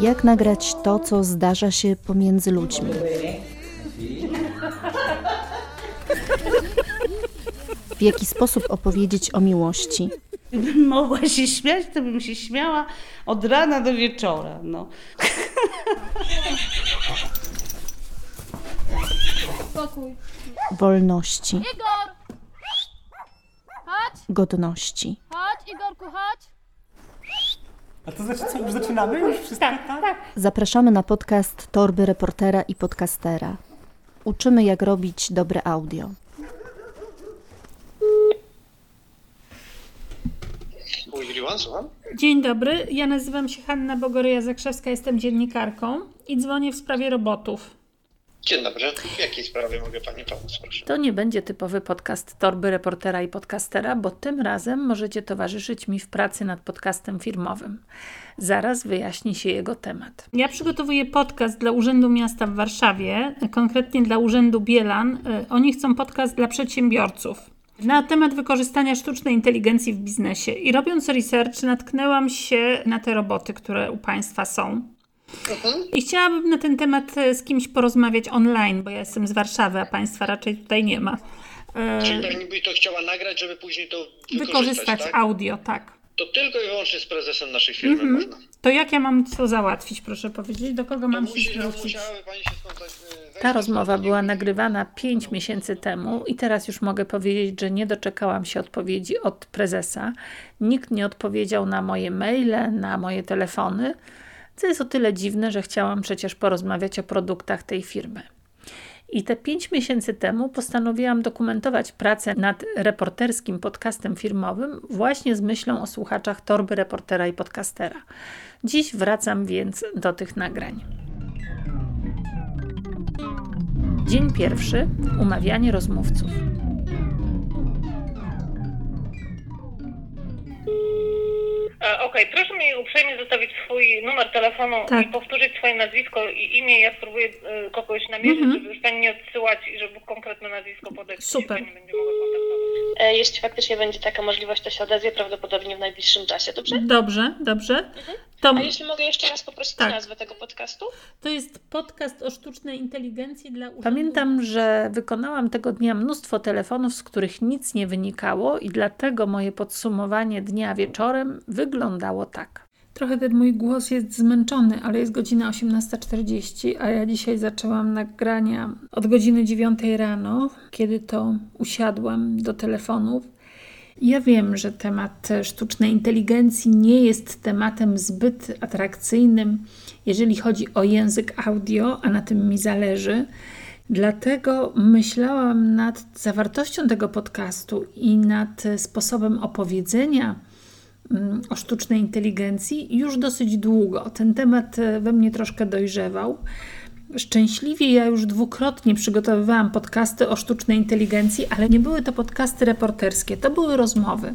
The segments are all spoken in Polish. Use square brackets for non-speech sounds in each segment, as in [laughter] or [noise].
Jak nagrać to, co zdarza się pomiędzy ludźmi? W jaki sposób opowiedzieć o miłości? Gdybym [laughs] mogła się śmiać, to bym się śmiała od rana do wieczora. No. Wolności, Igor! Godności. chodź, Igorku, chodź. A to znaczy co, już zaczynamy? Już wszystko? Tak, Zapraszamy na podcast Torby Reportera i Podcastera. Uczymy, jak robić dobre audio. Słucham? Dzień dobry, ja nazywam się Hanna Bogoryja-Zakrzewska, jestem dziennikarką i dzwonię w sprawie robotów. Dzień dobry. W jakiej sprawie mogę Pani pomóc, proszę? To nie będzie typowy podcast torby reportera i podcastera, bo tym razem możecie towarzyszyć mi w pracy nad podcastem firmowym. Zaraz wyjaśni się jego temat. Ja przygotowuję podcast dla Urzędu Miasta w Warszawie, konkretnie dla Urzędu Bielan. Y, Oni chcą podcast dla przedsiębiorców. Na temat wykorzystania sztucznej inteligencji w biznesie. I robiąc research, natknęłam się na te roboty, które u Państwa są. I chciałabym na ten temat e, z kimś porozmawiać online, bo ja jestem z Warszawy, a Państwa raczej tutaj nie ma. E, Czyli Pani by to chciała nagrać, żeby później to wykorzystać, wykorzystać tak? audio, tak. To tylko i wyłącznie z prezesem naszej firmy Mhm. można. To jak ja mam to załatwić, proszę powiedzieć? Do kogo To mam musi, no, zwrócić? się skontaktować. wejść Ta rozmowa była nagrywana 5 miesięcy temu i teraz już mogę powiedzieć, że nie doczekałam się odpowiedzi od prezesa. Nikt nie odpowiedział na moje maile, na moje telefony, co jest o tyle dziwne, że chciałam przecież porozmawiać o produktach tej firmy. I te 5 miesięcy temu postanowiłam dokumentować pracę nad reporterskim podcastem firmowym właśnie z myślą o słuchaczach torby reportera i podcastera. Dziś wracam więc do tych nagrań. Dzień pierwszy. Umawianie rozmówców. E, Okej, proszę mi uprzejmie zostawić swój numer telefonu Tak. i powtórzyć swoje nazwisko i imię. Ja spróbuję e, kogoś namierzyć, Mhm. żeby już pani nie odsyłać i żeby konkretne nazwisko podać. jeśli Super. Pani będzie mogła kontaktować. E, Jeśli faktycznie będzie taka możliwość, to się odezwie prawdopodobnie w najbliższym czasie, dobrze? Dobrze, dobrze. To, A jeśli mogę jeszcze raz poprosić Tak. nazwę tego podcastu? to jest podcast o sztucznej inteligencji dla urzędu. Pamiętam, że wykonałam tego dnia mnóstwo telefonów, z których nic nie wynikało, i dlatego moje podsumowanie dnia wieczorem wyglądało tak. Trochę ten mój głos jest zmęczony, ale jest godzina 18.40, a ja dzisiaj zaczęłam nagrania od godziny 9 rano, kiedy to usiadłam do telefonów. Ja wiem, że temat sztucznej inteligencji nie jest tematem zbyt atrakcyjnym, jeżeli chodzi o język audio, a na tym mi zależy. Dlatego myślałam nad zawartością tego podcastu i nad sposobem opowiedzenia mm, o sztucznej inteligencji już dosyć długo. Ten temat we mnie troszkę dojrzewał. Szczęśliwie ja już dwukrotnie przygotowywałam podcasty o sztucznej inteligencji, ale nie były to podcasty reporterskie, to były rozmowy.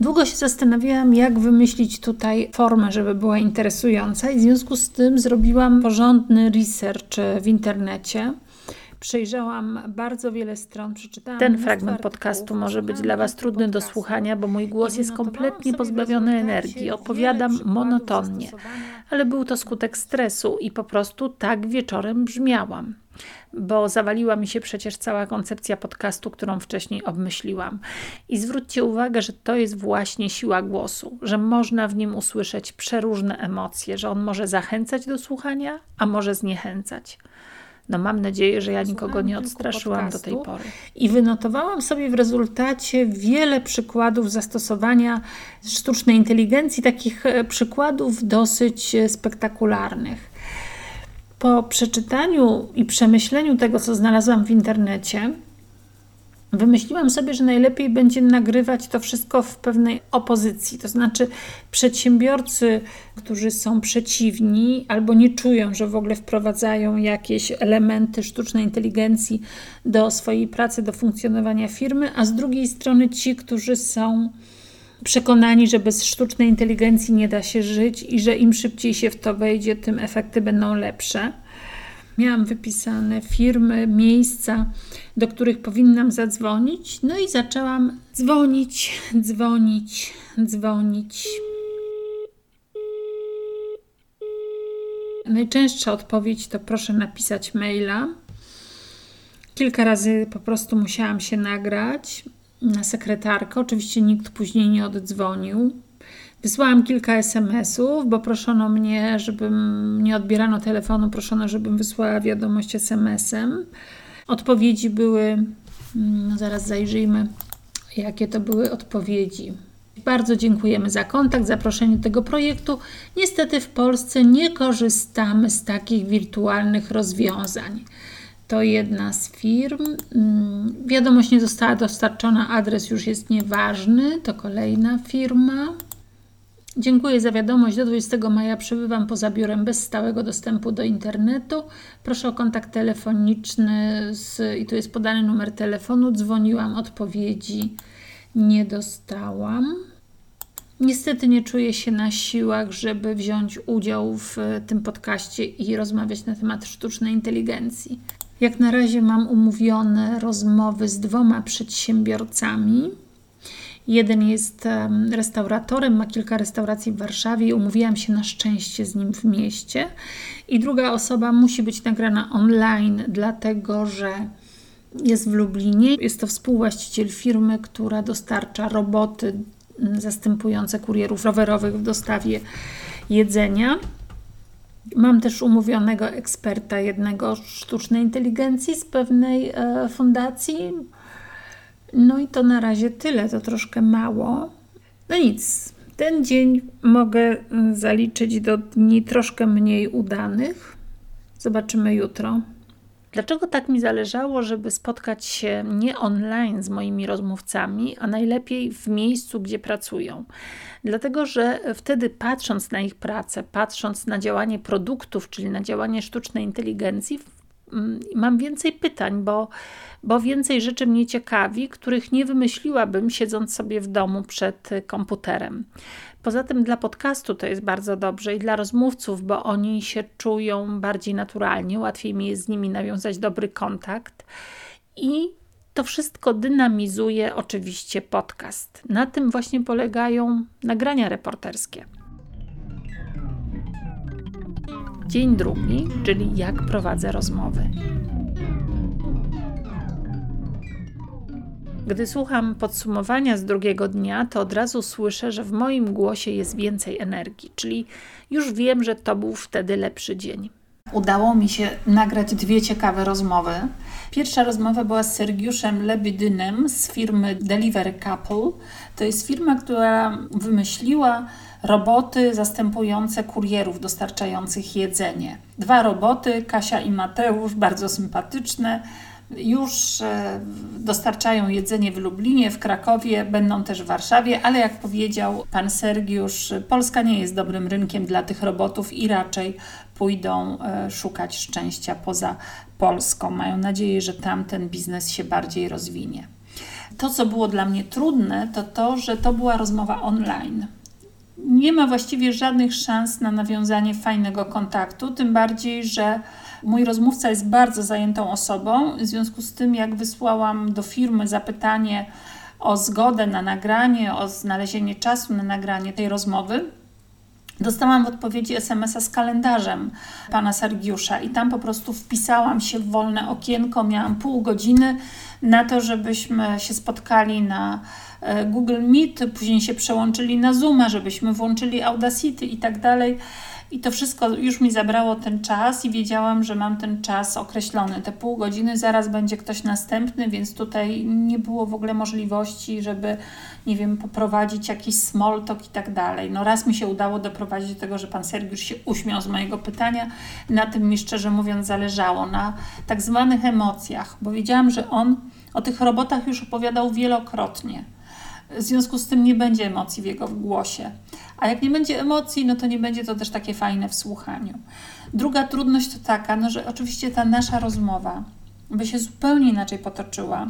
Długo się zastanawiałam, jak wymyślić tutaj formę, żeby była interesująca, i w związku z tym zrobiłam porządny research w internecie. Przejrzałam bardzo wiele stron, przeczytałam. Ten fragment podcastu może być dla Was trudny do słuchania, bo mój głos jest kompletnie pozbawiony energii. Opowiadam monotonnie, ale był to skutek stresu i po prostu tak wieczorem brzmiałam. Bo zawaliła mi się przecież cała koncepcja podcastu, którą wcześniej obmyśliłam. I zwróćcie uwagę, że to jest właśnie siła głosu, że można w nim usłyszeć przeróżne emocje, że on może zachęcać do słuchania, a może zniechęcać. No mam nadzieję, że ja nikogo nie odstraszyłam do tej pory. I wynotowałam sobie w rezultacie wiele przykładów zastosowania sztucznej inteligencji, takich e, przykładów dosyć e, spektakularnych. Po przeczytaniu i przemyśleniu tego, co znalazłam w internecie, Wymyśliłam sobie, że najlepiej będzie nagrywać to wszystko w pewnej opozycji, to znaczy przedsiębiorcy, którzy są przeciwni albo nie czują, że w ogóle wprowadzają jakieś elementy sztucznej inteligencji do swojej pracy, do funkcjonowania firmy, a z drugiej strony ci, którzy są przekonani, że bez sztucznej inteligencji nie da się żyć i że im szybciej się w to wejdzie, tym efekty będą lepsze. Miałam wypisane firmy, miejsca, do których powinnam zadzwonić. No i zaczęłam dzwonić, dzwonić, dzwonić. Najczęstsza odpowiedź to proszę napisać maila. Kilka razy po prostu musiałam się nagrać na sekretarkę. Oczywiście nikt później nie oddzwonił. Wysłałam kilka SMS-ów, bo proszono mnie, żebym nie odbierano telefonu, proszono, żebym wysłała wiadomość SMS-em. Odpowiedzi były, no zaraz zajrzyjmy, jakie to były odpowiedzi. Bardzo dziękujemy za kontakt, zaproszenie do tego projektu. Niestety w Polsce nie korzystamy z takich wirtualnych rozwiązań. To jedna z firm. Mm, Wiadomość nie została dostarczona, adres już jest nieważny. To kolejna firma. Dziękuję za wiadomość. Do 20 maja przebywam poza biurem bez stałego dostępu do internetu. Proszę o kontakt telefoniczny z, i tu jest podany numer telefonu. Dzwoniłam, odpowiedzi nie dostałam. Niestety nie czuję się na siłach, żeby wziąć udział w tym podcaście i rozmawiać na temat sztucznej inteligencji. Jak na razie mam umówione rozmowy z dwoma przedsiębiorcami. Jeden jest em, restauratorem, ma kilka restauracji w Warszawie i umówiłam się na szczęście z nim w mieście. I druga osoba musi być nagrana online, dlatego że jest w Lublinie. Jest to współwłaściciel firmy, która dostarcza roboty mm, zastępujące kurierów rowerowych w dostawie jedzenia. Mam też umówionego eksperta jednego sztucznej inteligencji z pewnej e, fundacji. No i to na razie tyle, to troszkę mało. No nic, ten dzień mogę mm, zaliczyć do dni troszkę mniej udanych. Zobaczymy jutro. Dlaczego tak mi zależało, żeby spotkać się nie online z moimi rozmówcami, a najlepiej w miejscu, gdzie pracują? Dlatego, że wtedy patrząc na ich pracę, patrząc na działanie produktów, czyli na działanie sztucznej inteligencji, mam więcej pytań, bo, bo więcej rzeczy mnie ciekawi, których nie wymyśliłabym siedząc sobie w domu przed y, komputerem. Poza tym dla podcastu to jest bardzo dobrze i dla rozmówców, bo oni się czują bardziej naturalnie, łatwiej mi jest z nimi nawiązać dobry kontakt i to wszystko dynamizuje oczywiście podcast. Na tym właśnie polegają nagrania reporterskie. Dzień drugi, czyli jak prowadzę rozmowy. Gdy słucham podsumowania z drugiego dnia, to od razu słyszę, że w moim głosie jest więcej energii, czyli już wiem, że to był wtedy lepszy dzień. Udało mi się nagrać dwie ciekawe rozmowy. Pierwsza rozmowa była z Sergiuszem Lebidynem z firmy Delivery Couple. To jest firma, która wymyśliła roboty zastępujące kurierów dostarczających jedzenie. Dwa roboty, Kasia i Mateusz, bardzo sympatyczne już e, dostarczają jedzenie w Lublinie, w Krakowie, będą też w Warszawie, ale jak powiedział pan Sergiusz, Polska nie jest dobrym rynkiem dla tych robotów i raczej pójdą e, szukać szczęścia poza Polską. Mają nadzieję, że tam ten biznes się bardziej rozwinie. To, co było dla mnie trudne, to to, że to była rozmowa online. Nie ma właściwie żadnych szans na nawiązanie fajnego kontaktu, tym bardziej, że Mój rozmówca jest bardzo zajętą osobą, w związku z tym, jak wysłałam do firmy zapytanie o zgodę na nagranie, o znalezienie czasu na nagranie tej rozmowy, Dostałam w odpowiedzi SMS-a z kalendarzem pana Sergiusza i tam po prostu wpisałam się w wolne okienko. Miałam pół godziny na to, żebyśmy się spotkali na Google Meet, później się przełączyli na Zooma, żebyśmy włączyli Audacity i tak dalej. I to wszystko już mi zabrało ten czas i wiedziałam, że mam ten czas określony. Te pół godziny zaraz będzie ktoś następny, więc tutaj nie było w ogóle możliwości, żeby, nie wiem, poprowadzić jakiś small talk i tak dalej. No raz mi się udało doprowadzić do tego, że pan Sergiusz się uśmiał z mojego pytania. Na tym mi szczerze mówiąc zależało, na tak zwanych emocjach, bo wiedziałam, że on o tych robotach już opowiadał wielokrotnie. W związku z tym nie będzie emocji w jego głosie. A jak nie będzie emocji, no to nie będzie to też takie fajne w słuchaniu. Druga trudność to taka, no, że oczywiście ta nasza rozmowa by się zupełnie inaczej potoczyła,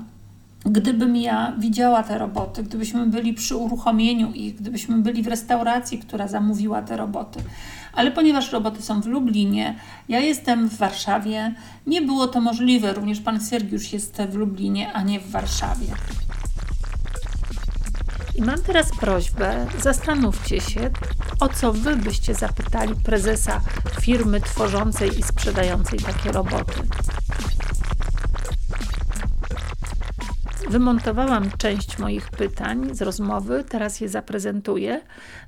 Gdybym ja widziała te roboty, gdybyśmy byli przy uruchomieniu ich, gdybyśmy byli w restauracji, która zamówiła te roboty. Ale ponieważ roboty są w Lublinie, ja jestem w Warszawie, nie było to możliwe. Również pan Sergiusz jest w Lublinie, a nie w Warszawie. I mam teraz prośbę, zastanówcie się, o co wy byście zapytali prezesa firmy tworzącej i sprzedającej takie roboty. Wymontowałam część moich pytań z rozmowy, teraz je zaprezentuję.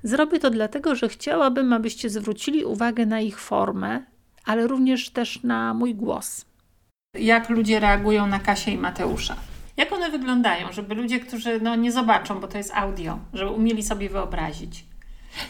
Zrobię to dlatego, że chciałabym, abyście zwrócili uwagę na ich formę, ale również też na mój głos. Jak ludzie reagują na Kasię i Mateusza? Jak one wyglądają, żeby ludzie, którzy no, nie zobaczą, bo to jest audio, żeby umieli sobie wyobrazić?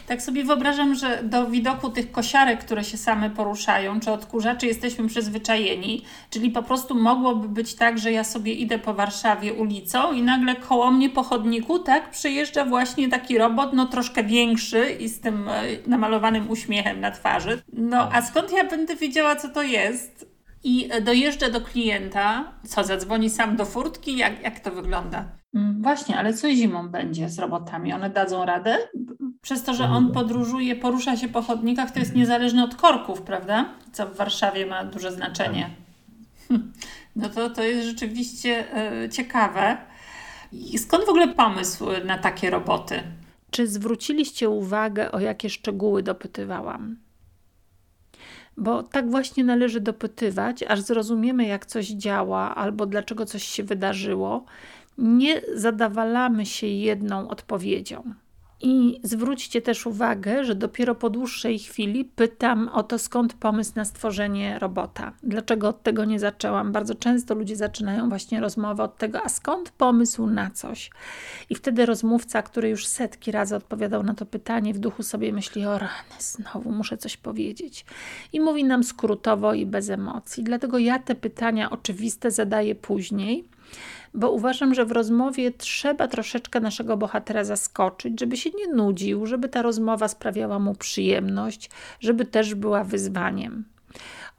Tak sobie wyobrażam, że do widoku tych kosiarek, które się same poruszają, czy odkurzaczy jesteśmy przyzwyczajeni, czyli po prostu mogłoby być tak, że ja sobie idę po Warszawie ulicą i nagle koło mnie po chodniku, tak, przejeżdża właśnie taki robot, no troszkę większy i z tym e, namalowanym uśmiechem na twarzy. No, a skąd ja będę wiedziała, co to jest? I dojeżdża do klienta, co zadzwoni sam do furtki, jak, jak to wygląda? Mm, właśnie, ale co zimą będzie z robotami? One dadzą radę? Przez to, że on podróżuje, porusza się po chodnikach, to jest niezależne od korków, prawda? Co w Warszawie ma duże znaczenie. [laughs] No to, to jest rzeczywiście e, ciekawe. I skąd w ogóle pomysł na takie roboty? Czy zwróciliście uwagę, o jakie szczegóły dopytywałam? Bo tak właśnie należy dopytywać, aż zrozumiemy, jak coś działa albo dlaczego coś się wydarzyło. Nie zadawalamy się jedną odpowiedzią. I zwróćcie też uwagę, że dopiero po dłuższej chwili pytam o to, skąd pomysł na stworzenie robota. Dlaczego od tego nie zaczęłam? Bardzo często ludzie zaczynają właśnie rozmowę od tego, a skąd pomysł na coś? I wtedy rozmówca, który już setki razy odpowiadał na to pytanie, w duchu sobie myśli: O rany, znowu muszę coś powiedzieć. I mówi nam skrótowo i bez emocji. Dlatego ja te pytania oczywiste zadaję później bo uważam, że w rozmowie trzeba troszeczkę naszego bohatera zaskoczyć, żeby się nie nudził, żeby ta rozmowa sprawiała mu przyjemność, żeby też była wyzwaniem.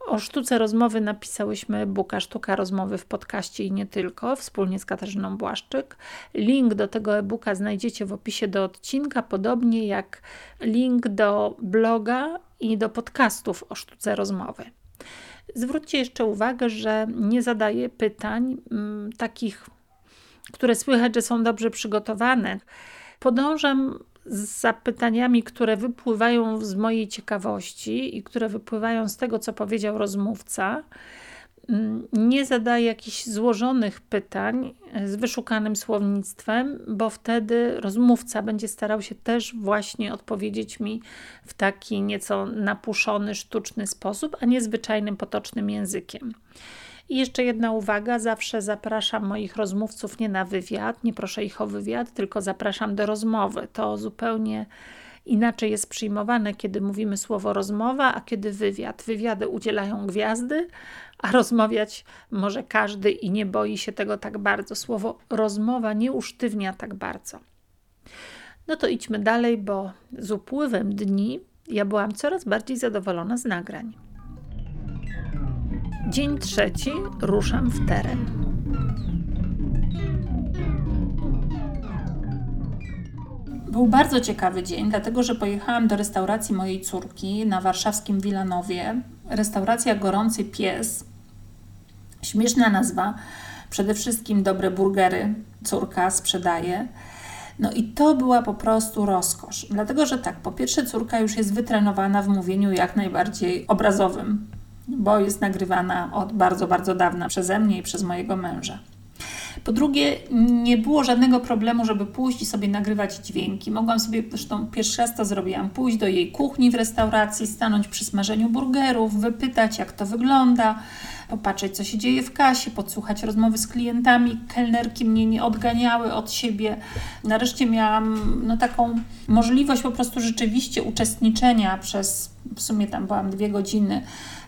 O sztuce rozmowy napisałyśmy e-booka Sztuka Rozmowy w podcaście i nie tylko, wspólnie z Katarzyną Błaszczyk. Link do tego e-booka znajdziecie w opisie do odcinka, podobnie jak link do bloga i do podcastów o sztuce rozmowy. Zwróćcie jeszcze uwagę, że nie zadaję pytań m, takich, które słychać, że są dobrze przygotowane. Podążam z zapytaniami, które wypływają z mojej ciekawości i które wypływają z tego, co powiedział rozmówca Mm, nie zadaję jakichś złożonych pytań e, z wyszukanym słownictwem, bo wtedy rozmówca będzie starał się też właśnie odpowiedzieć mi w taki nieco napuszony, sztuczny sposób, a nie zwyczajnym, potocznym językiem. I jeszcze jedna uwaga: zawsze zapraszam moich rozmówców nie na wywiad, nie proszę ich o wywiad, tylko zapraszam do rozmowy. To zupełnie inaczej jest przyjmowane, kiedy mówimy słowo rozmowa, a kiedy wywiad. Wywiady udzielają gwiazdy, a rozmawiać może każdy i nie boi się tego tak bardzo. Słowo rozmowa nie usztywnia tak bardzo. No to idźmy dalej, bo z upływem dni ja byłam coraz bardziej zadowolona z nagrań. Dzień trzeci ruszam w teren. Był bardzo ciekawy dzień, dlatego że pojechałam do restauracji mojej córki na warszawskim Wilanowie. Restauracja Gorący Pies. Śmieszna nazwa. Przede wszystkim dobre burgery córka sprzedaje. No i to była po prostu rozkosz. Dlatego, że tak, po pierwsze córka już jest wytrenowana w mówieniu jak najbardziej obrazowym, bo jest nagrywana od bardzo, bardzo dawna przeze mnie i przez mojego męża. Po drugie, nie było żadnego problemu, żeby pójść i sobie nagrywać dźwięki. Mogłam sobie, zresztą pierwszy raz to zrobiłam, pójść do jej kuchni w restauracji, stanąć przy smażeniu burgerów, wypytać, jak to wygląda, popatrzeć, co się dzieje w kasie, podsłuchać rozmowy z klientami. Kelnerki mnie nie odganiały od siebie. Nareszcie miałam no, taką możliwość po prostu rzeczywiście uczestniczenia przez, w sumie tam byłam dwie godziny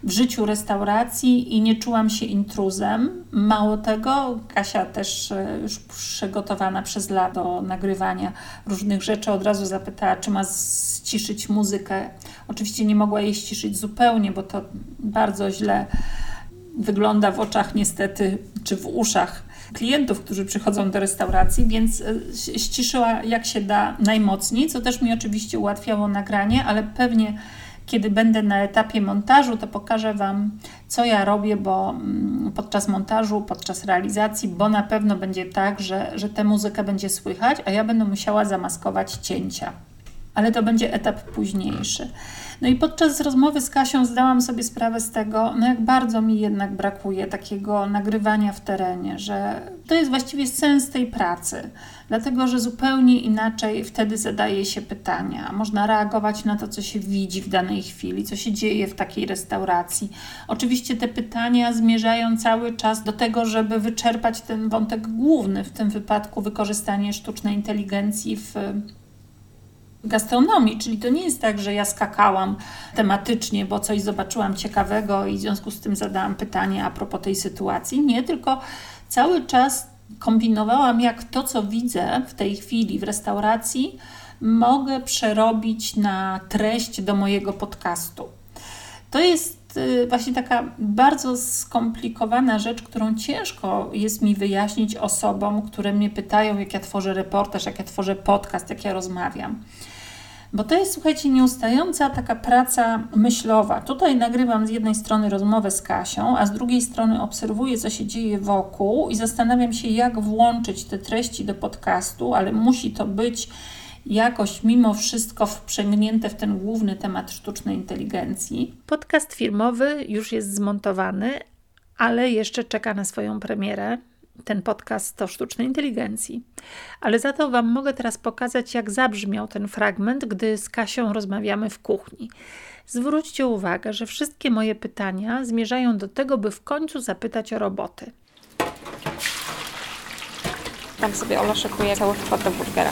w życiu restauracji i nie czułam się intruzem. Mało tego, Kasia też e, już przygotowana przez lata do nagrywania różnych rzeczy od razu zapytała, czy ma ściszyć muzykę. Oczywiście nie mogła jej ściszyć zupełnie, bo to bardzo źle wygląda w oczach niestety, czy w uszach klientów, którzy przychodzą do restauracji, więc e, ściszyła jak się da najmocniej, co też mi oczywiście ułatwiało nagranie, ale pewnie kiedy będę na etapie montażu, to pokażę Wam, co ja robię, bo mm, podczas montażu, podczas realizacji, bo na pewno będzie tak, że, że tę muzykę będzie słychać, a ja będę musiała zamaskować cięcia. Ale to będzie etap późniejszy. No i podczas rozmowy z Kasią zdałam sobie sprawę z tego, no jak bardzo mi jednak brakuje takiego nagrywania w terenie, że to jest właściwie sens tej pracy, dlatego że zupełnie inaczej wtedy zadaje się pytania. Można reagować na to, co się widzi w danej chwili, co się dzieje w takiej restauracji. Oczywiście te pytania zmierzają cały czas do tego, żeby wyczerpać ten wątek główny, w tym wypadku wykorzystanie sztucznej inteligencji w gastronomii, czyli to nie jest tak, że ja skakałam tematycznie, bo coś zobaczyłam ciekawego i w związku z tym zadałam pytanie a propos tej sytuacji. Nie, tylko cały czas kombinowałam, jak to, co widzę w tej chwili w restauracji, mogę przerobić na treść do mojego podcastu. To jest y, właśnie taka bardzo skomplikowana rzecz, którą ciężko jest mi wyjaśnić osobom, które mnie pytają, jak ja tworzę reportaż, jak ja tworzę podcast, jak ja rozmawiam. Bo to jest, słuchajcie, nieustająca taka praca myślowa. Tutaj nagrywam z jednej strony rozmowę z Kasią, a z drugiej strony obserwuję, co się dzieje wokół i zastanawiam się, jak włączyć te treści do podcastu, ale musi to być jakoś mimo wszystko wprzęgnięte w ten główny temat sztucznej inteligencji. Podcast filmowy już jest zmontowany, ale jeszcze czeka na swoją premierę ten podcast o sztucznej inteligencji. Ale za to Wam mogę teraz pokazać, jak zabrzmiał ten fragment, gdy z Kasią rozmawiamy w kuchni. Zwróćcie uwagę, że wszystkie moje pytania zmierzają do tego, by w końcu zapytać o roboty. Tam sobie Ola szykuje cały wkład do burgera.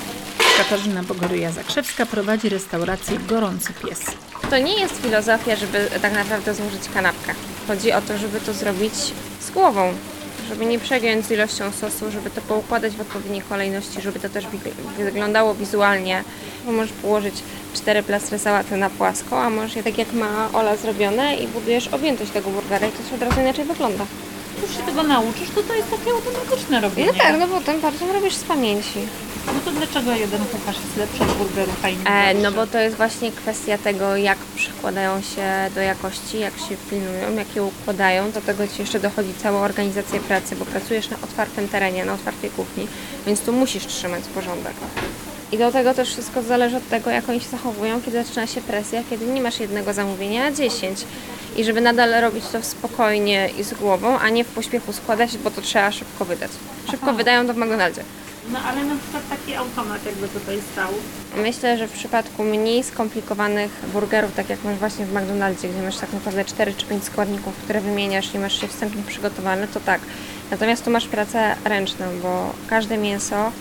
Katarzyna Bogoryja-Zakrzewska prowadzi restaurację Gorący Pies. To nie jest filozofia, żeby tak naprawdę złożyć kanapkę. Chodzi o to, żeby to zrobić z głową, żeby nie przegiąć z ilością sosu, żeby to poukładać w odpowiedniej kolejności, żeby to też wyglądało wizualnie. Możesz położyć cztery plastry sałaty na płasko, a możesz je tak jak ma Ola zrobione i budujesz objętość tego burgera i to się od razu inaczej wygląda. Już się tego nauczysz, to to jest takie automatyczne robienie. No tak, no bo tym bardziej robisz z pamięci. No to dlaczego jeden kucharz jest lepszy od a inny E, no bo to jest właśnie kwestia tego, jak przykładają się do jakości, jak się pilnują, jak je układają. Do tego Ci jeszcze dochodzi cała organizacja pracy, bo pracujesz na otwartym terenie, na otwartej kuchni, więc tu musisz trzymać porządek. I do tego też wszystko zależy od tego, jak oni się zachowują, kiedy zaczyna się presja, kiedy nie masz jednego zamówienia, a dziesięć. I żeby nadal robić to spokojnie i z głową, a nie w pośpiechu składać, bo to trzeba szybko wydać. Szybko Aha. wydają to w McDonaldzie. No ale na przykład taki automat jakby tutaj stał. Myślę, że w przypadku mniej skomplikowanych burgerów, tak jak masz właśnie w McDonaldzie, gdzie masz tak naprawdę 4 czy 5 składników, które wymieniasz i masz je wstępnie przygotowane, to tak. Natomiast tu masz pracę ręczną, bo każde mięso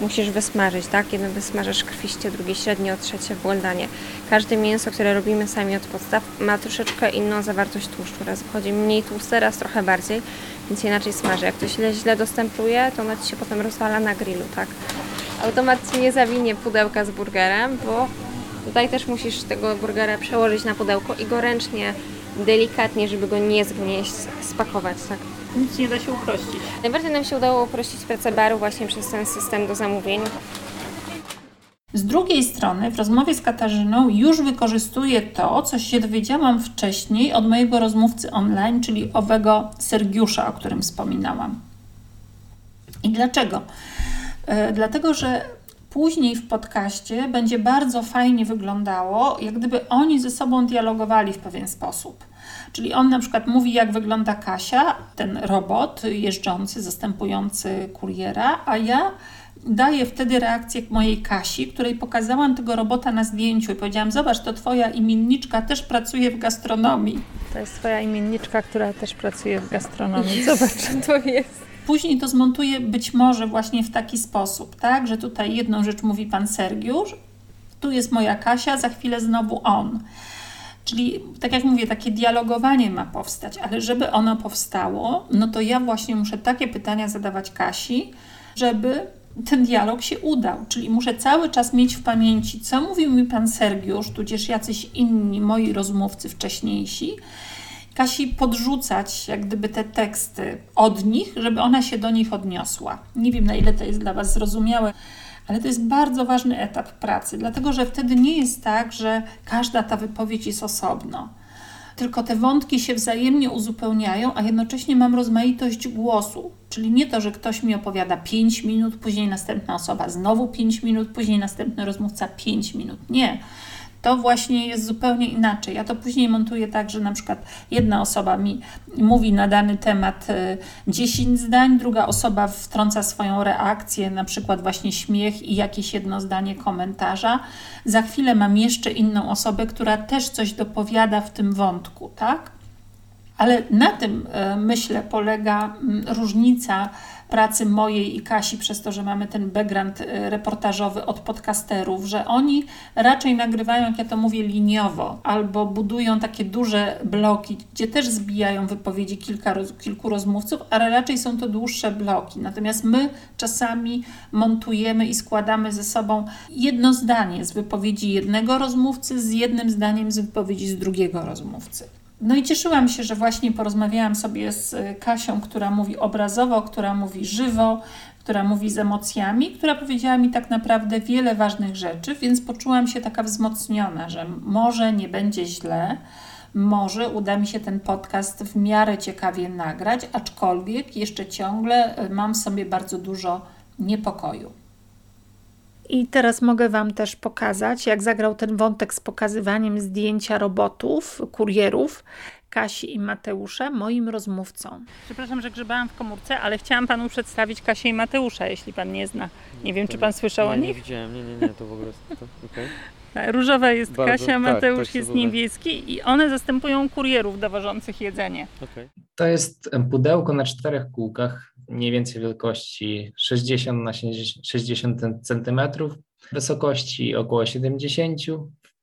musisz wysmażyć, tak? Jedno wysmażysz krwiście, drugie średnio, trzecie w błędanie. Każde mięso, które robimy sami od podstaw, ma troszeczkę inną zawartość tłuszczu. Raz wychodzi mniej tłuste, raz trochę bardziej, więc inaczej smaży. Jak to źle, źle dostępuje, to ona Ci się potem rozwala na grillu, tak? Automat Ci nie zawinie pudełka z burgerem, bo tutaj też musisz tego burgera przełożyć na pudełko i go ręcznie, delikatnie, żeby go nie zgnieść, spakować, tak? Nic nie da się uprościć. Najbardziej nam się udało uprościć pracę baru właśnie przez ten system do zamówień. Z drugiej strony, w rozmowie z Katarzyną już wykorzystuję to, co się dowiedziałam wcześniej od mojego rozmówcy online, czyli owego Sergiusza, o którym wspominałam. I dlaczego? E, dlatego, że później w podcaście będzie bardzo fajnie wyglądało, jak gdyby oni ze sobą dialogowali w pewien sposób. Czyli on na przykład mówi, jak wygląda Kasia, ten robot jeżdżący, zastępujący kuriera, a ja daję wtedy reakcję mojej Kasi, której pokazałam tego robota na zdjęciu i powiedziałam, zobacz, to twoja imienniczka też pracuje w gastronomii. To jest twoja imienniczka, która też pracuje w gastronomii. Zobacz. To jest. Później to zmontuję być może właśnie w taki sposób, tak, że tutaj jedną rzecz mówi pan Sergiusz, tu jest moja Kasia, za chwilę znowu on. Czyli, tak jak mówię, takie dialogowanie ma powstać, ale żeby ono powstało, no to ja właśnie muszę takie pytania zadawać Kasi, żeby ten dialog się udał. Czyli muszę cały czas mieć w pamięci, co mówił mi pan Sergiusz, tudzież jacyś inni moi rozmówcy wcześniejsi, Kasi podrzucać jak gdyby te teksty od nich, żeby ona się do nich odniosła. Nie wiem na ile to jest dla Was zrozumiałe, ale to jest bardzo ważny etap pracy, dlatego że wtedy nie jest tak, że każda ta wypowiedź jest osobno. Tylko te wątki się wzajemnie uzupełniają, a jednocześnie mam rozmaitość głosu. Czyli nie to, że ktoś mi opowiada 5 minut, później następna osoba znowu 5 minut, później następny rozmówca 5 minut. Nie to właśnie jest zupełnie inaczej. Ja to później montuję tak, że na przykład jedna osoba mi mówi na dany temat 10 zdań, druga osoba wtrąca swoją reakcję, na przykład właśnie śmiech i jakieś jedno zdanie komentarza. Za chwilę mam jeszcze inną osobę, która też coś dopowiada w tym wątku, tak? Ale na tym, e, myślę, polega różnica pracy mojej i Kasi, przez to, że mamy ten background e, reportażowy od podcasterów, że oni raczej nagrywają, jak ja to mówię, liniowo, albo budują takie duże bloki, gdzie też zbijają wypowiedzi kilka, kilku rozmówców, ale raczej są to dłuższe bloki. Natomiast my czasami montujemy i składamy ze sobą jedno zdanie z wypowiedzi jednego rozmówcy z jednym zdaniem z wypowiedzi z drugiego rozmówcy. No i cieszyłam się, że właśnie porozmawiałam sobie z y, Kasią, która mówi obrazowo, która mówi żywo, która mówi z emocjami, która powiedziała mi tak naprawdę wiele ważnych rzeczy, więc poczułam się taka wzmocniona, że może nie będzie źle, może uda mi się ten podcast w miarę ciekawie nagrać, aczkolwiek jeszcze ciągle y, mam w sobie bardzo dużo niepokoju. I teraz mogę Wam też pokazać, jak zagrał ten wątek z pokazywaniem zdjęcia robotów, kurierów. Kasi i Mateusza, moim rozmówcą. Przepraszam, że grzebałam w komórce, ale chciałam Panu przedstawić Kasię i Mateusza, jeśli Pan nie zna. Nie wiem, czy Pan słyszał nie, o nie nich? Nie widziałem, nie, nie, nie, to w ogóle to, okay. [laughs] Różowa jest Bardzo, Kasia, tak, Mateusz tak, jest super. niebieski i one zastępują kurierów dowożących jedzenie. Okay. To jest pudełko na czterech kółkach, mniej więcej wielkości 60 na 60 cm, wysokości około 70.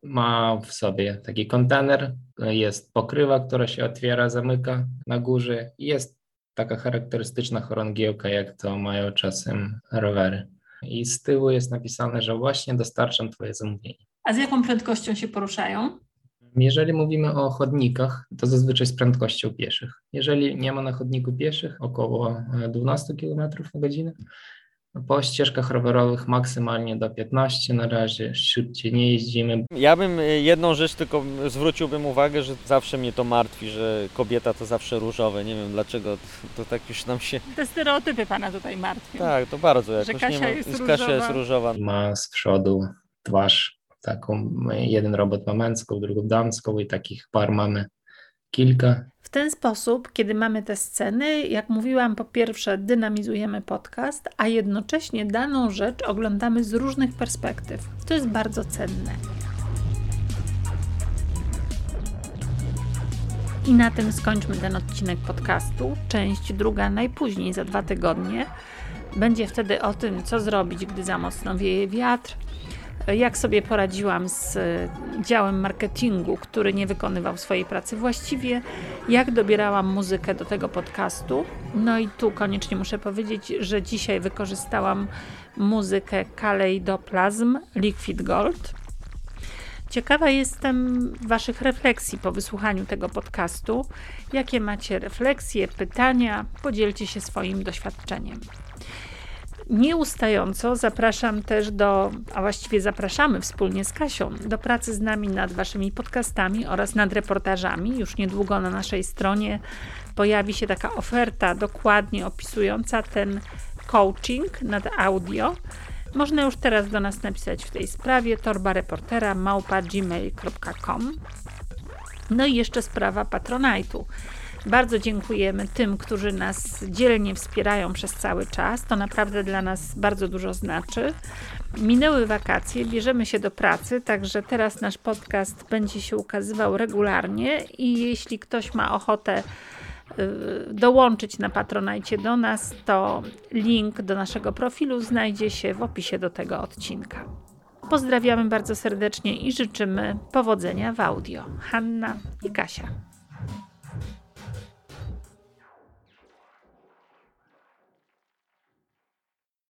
Ma w sobie taki kontener, jest pokrywa, która się otwiera, zamyka na górze jest taka charakterystyczna chorągiełka, jak to mają czasem rowery. I z tyłu jest napisane, że właśnie dostarczam Twoje zamówienie. A z jaką prędkością się poruszają? Jeżeli mówimy o chodnikach, to zazwyczaj z prędkością pieszych. Jeżeli nie ma na chodniku pieszych, około 12 km na godzinę. Po ścieżkach rowerowych maksymalnie do 15, na razie szybciej nie jeździmy. Ja bym y, jedną rzecz tylko zwróciłbym uwagę, że zawsze mnie to martwi, że kobieta to zawsze różowe. Nie wiem dlaczego, to, to tak już nam się... Te stereotypy Pana tutaj martwią. Tak, to bardzo jakoś Że Kasia nie ma... jest Kasia różowa. jest różowa. Ma z przodu twarz taką, jeden robot ma męską, drugą damską i takich par mamy kilka. W ten sposób, kiedy mamy te sceny, jak mówiłam, po pierwsze dynamizujemy podcast, a jednocześnie daną rzecz oglądamy z różnych perspektyw. To jest bardzo cenne. I na tym skończmy ten odcinek podcastu. Część druga najpóźniej za dwa tygodnie. Będzie wtedy o tym, co zrobić, gdy za mocno wieje wiatr, jak sobie poradziłam z e, działem marketingu, który nie wykonywał swojej pracy właściwie, jak dobierałam muzykę do tego podcastu. No i tu koniecznie muszę powiedzieć, że dzisiaj wykorzystałam muzykę Kaleidoplasm Liquid Gold. Ciekawa jestem Waszych refleksji po wysłuchaniu tego podcastu. Jakie macie refleksje, pytania? Podzielcie się swoim doświadczeniem. Nieustająco zapraszam też do, a właściwie zapraszamy wspólnie z Kasią, do pracy z nami nad Waszymi podcastami oraz nad reportażami. Już niedługo na naszej stronie pojawi się taka oferta dokładnie opisująca ten coaching nad audio. Można już teraz do nas napisać w tej sprawie torbareportera małpa.gmail.com No i jeszcze sprawa Patronite'u. Bardzo dziękujemy tym, którzy nas dzielnie wspierają przez cały czas. To naprawdę dla nas bardzo dużo znaczy. Minęły wakacje, bierzemy się do pracy, także teraz nasz podcast będzie się ukazywał regularnie i jeśli ktoś ma ochotę y, dołączyć na Patronajcie do nas, to link do naszego profilu znajdzie się w opisie do tego odcinka. Pozdrawiamy bardzo serdecznie i życzymy powodzenia w audio. Hanna i Kasia.